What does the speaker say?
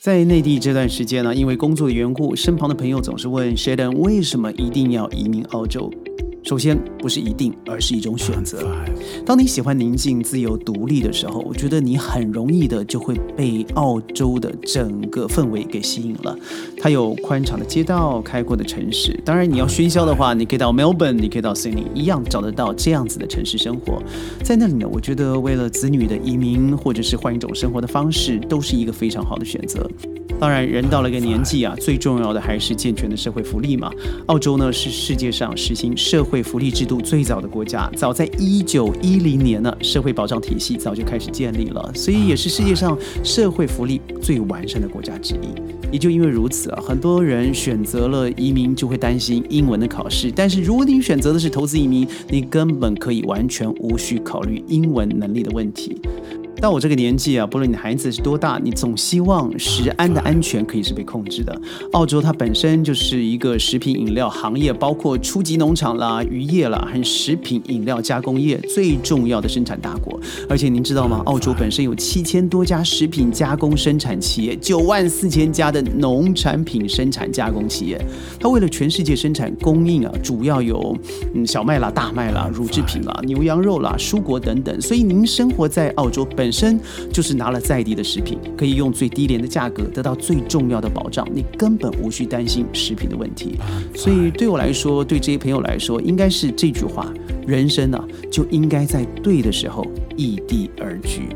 在内地这段时间呢，因为工作的缘故，身旁的朋友总是问 Sheldon 为什么一定要移民澳洲。首先，不是一定，而是一种选择。当你喜欢宁静、自由、独立的时候，我觉得你很容易的就会被澳洲的整个氛围给吸引了。它有宽敞的街道、开阔的城市。当然，你要喧嚣的话，你可以到 Melbourne，你可以到 Sydney，一样找得到这样子的城市生活。在那里呢，我觉得为了子女的移民，或者是换一种生活的方式，都是一个非常好的选择。当然，人到了一个年纪啊，最重要的还是健全的社会福利嘛。澳洲呢是世界上实行社会会福利制度最早的国家，早在一九一零年呢，社会保障体系早就开始建立了，所以也是世界上社会福利最完善的国家之一。也就因为如此啊，很多人选择了移民就会担心英文的考试，但是如果你选择的是投资移民，你根本可以完全无需考虑英文能力的问题。到我这个年纪啊，不论你的孩子是多大，你总希望食安的安全可以是被控制的。澳洲它本身就是一个食品饮料行业，包括初级农场啦、渔业啦和食品饮料加工业最重要的生产大国。而且您知道吗？澳洲本身有七千多家食品加工生产企业，九万四千家的农产品生产加工企业。它为了全世界生产供应啊，主要有嗯小麦啦、大麦啦、乳制品啦、牛羊肉啦、蔬果等等。所以您生活在澳洲本。本身就是拿了在地的食品，可以用最低廉的价格得到最重要的保障，你根本无需担心食品的问题。所以对我来说，对这些朋友来说，应该是这句话：人生呢就应该在对的时候异地而居。